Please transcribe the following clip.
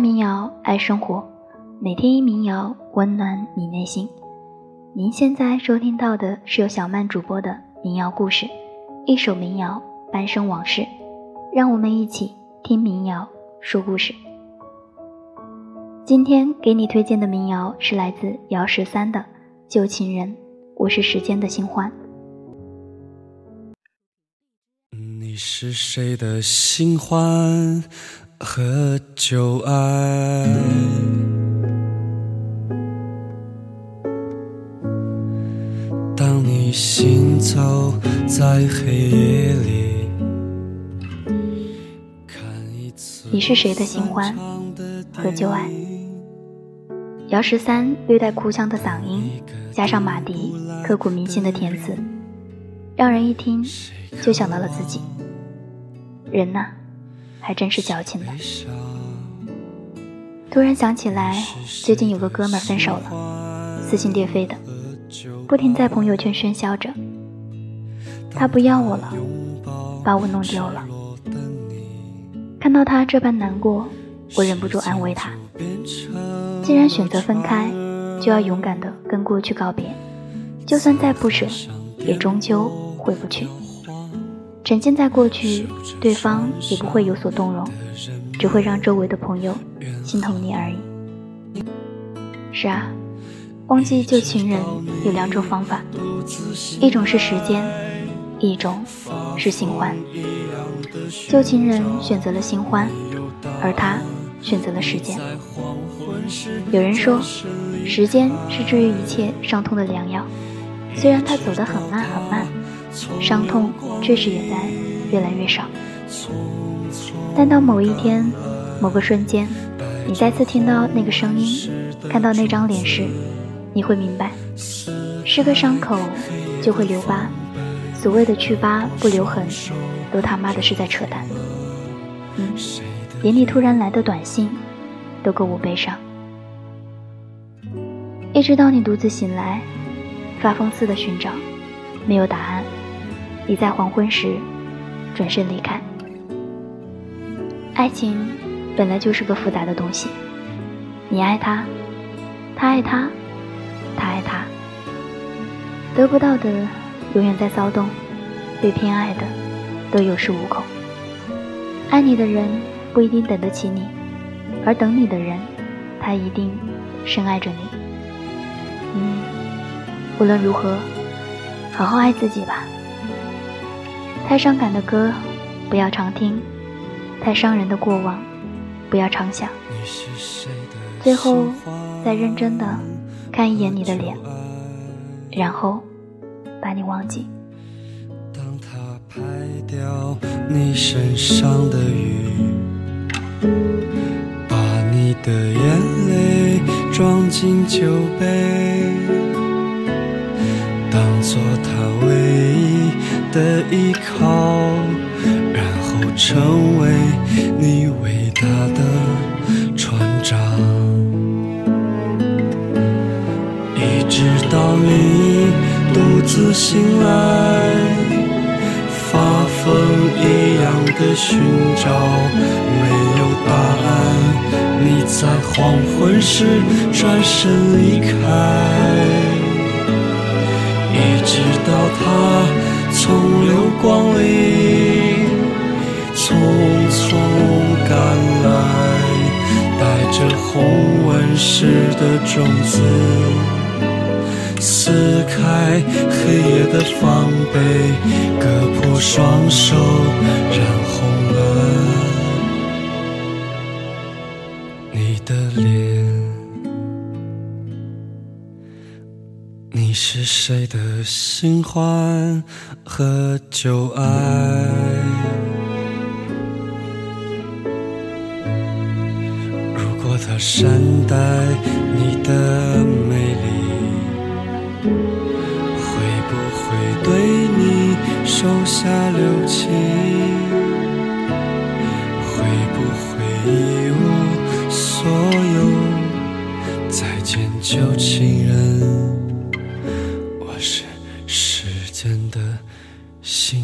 民谣，爱生活，每天一民谣，温暖你内心。您现在收听到的是由小曼主播的民谣故事，一首民谣，半生往事。让我们一起听民谣，说故事。今天给你推荐的民谣是来自姚十三的《旧情人》，我是时间的新欢。你是谁的新欢和旧爱？当你行走在黑夜里，看一次你是谁的新欢和旧爱？姚十三略带哭腔的嗓音，加上马迪刻骨铭心的填词，让人一听就想到了自己。人呐，还真是矫情呢。突然想起来，最近有个哥们分手了，撕心裂肺的，不停在朋友圈喧嚣着，他不要我了，把我弄丢了。看到他这般难过，我忍不住安慰他：既然选择分开，就要勇敢的跟过去告别，就算再不舍，也终究回不去。沉浸在过去，对方也不会有所动容，只会让周围的朋友心疼你而已。是啊，忘记旧情人有两种方法，一种是时间，一种是新欢。旧情人选择了新欢，而他选择了时间。有人说，时间是治愈一切伤痛的良药，虽然它走得很慢很慢。伤痛确实也在越来越少，但到某一天、某个瞬间，你再次听到那个声音，看到那张脸时，你会明白，是个伤口就会留疤，所谓的去疤不留痕，都他妈的是在扯淡。嗯，连你突然来的短信，都够我悲伤。一直到你独自醒来，发疯似的寻找，没有答案。你在黄昏时转身离开。爱情本来就是个复杂的东西，你爱他，他爱他，他爱他。得不到的永远在骚动，被偏爱的都有恃无恐。爱你的人不一定等得起你，而等你的人，他一定深爱着你。嗯，无论如何，好好爱自己吧。太伤感的歌，不要常听；太伤人的过往，不要常想。最后，再认真的看一眼你的脸，然后把你忘记。当他拍掉你身上的雨，把你的眼泪装进酒杯，当做他唯一。的依靠，然后成为你伟大的船长，一直到你独自醒来，发疯一样的寻找，没有答案。你在黄昏时转身离开，一直到他。从流光里匆匆赶来，带着红纹石的种子，撕开黑夜的防备，割破双手，染红你是谁的新欢和旧爱？如果他善待你的美丽，会不会对你手下留情？会不会一无所有，再见旧情人？是时间的心。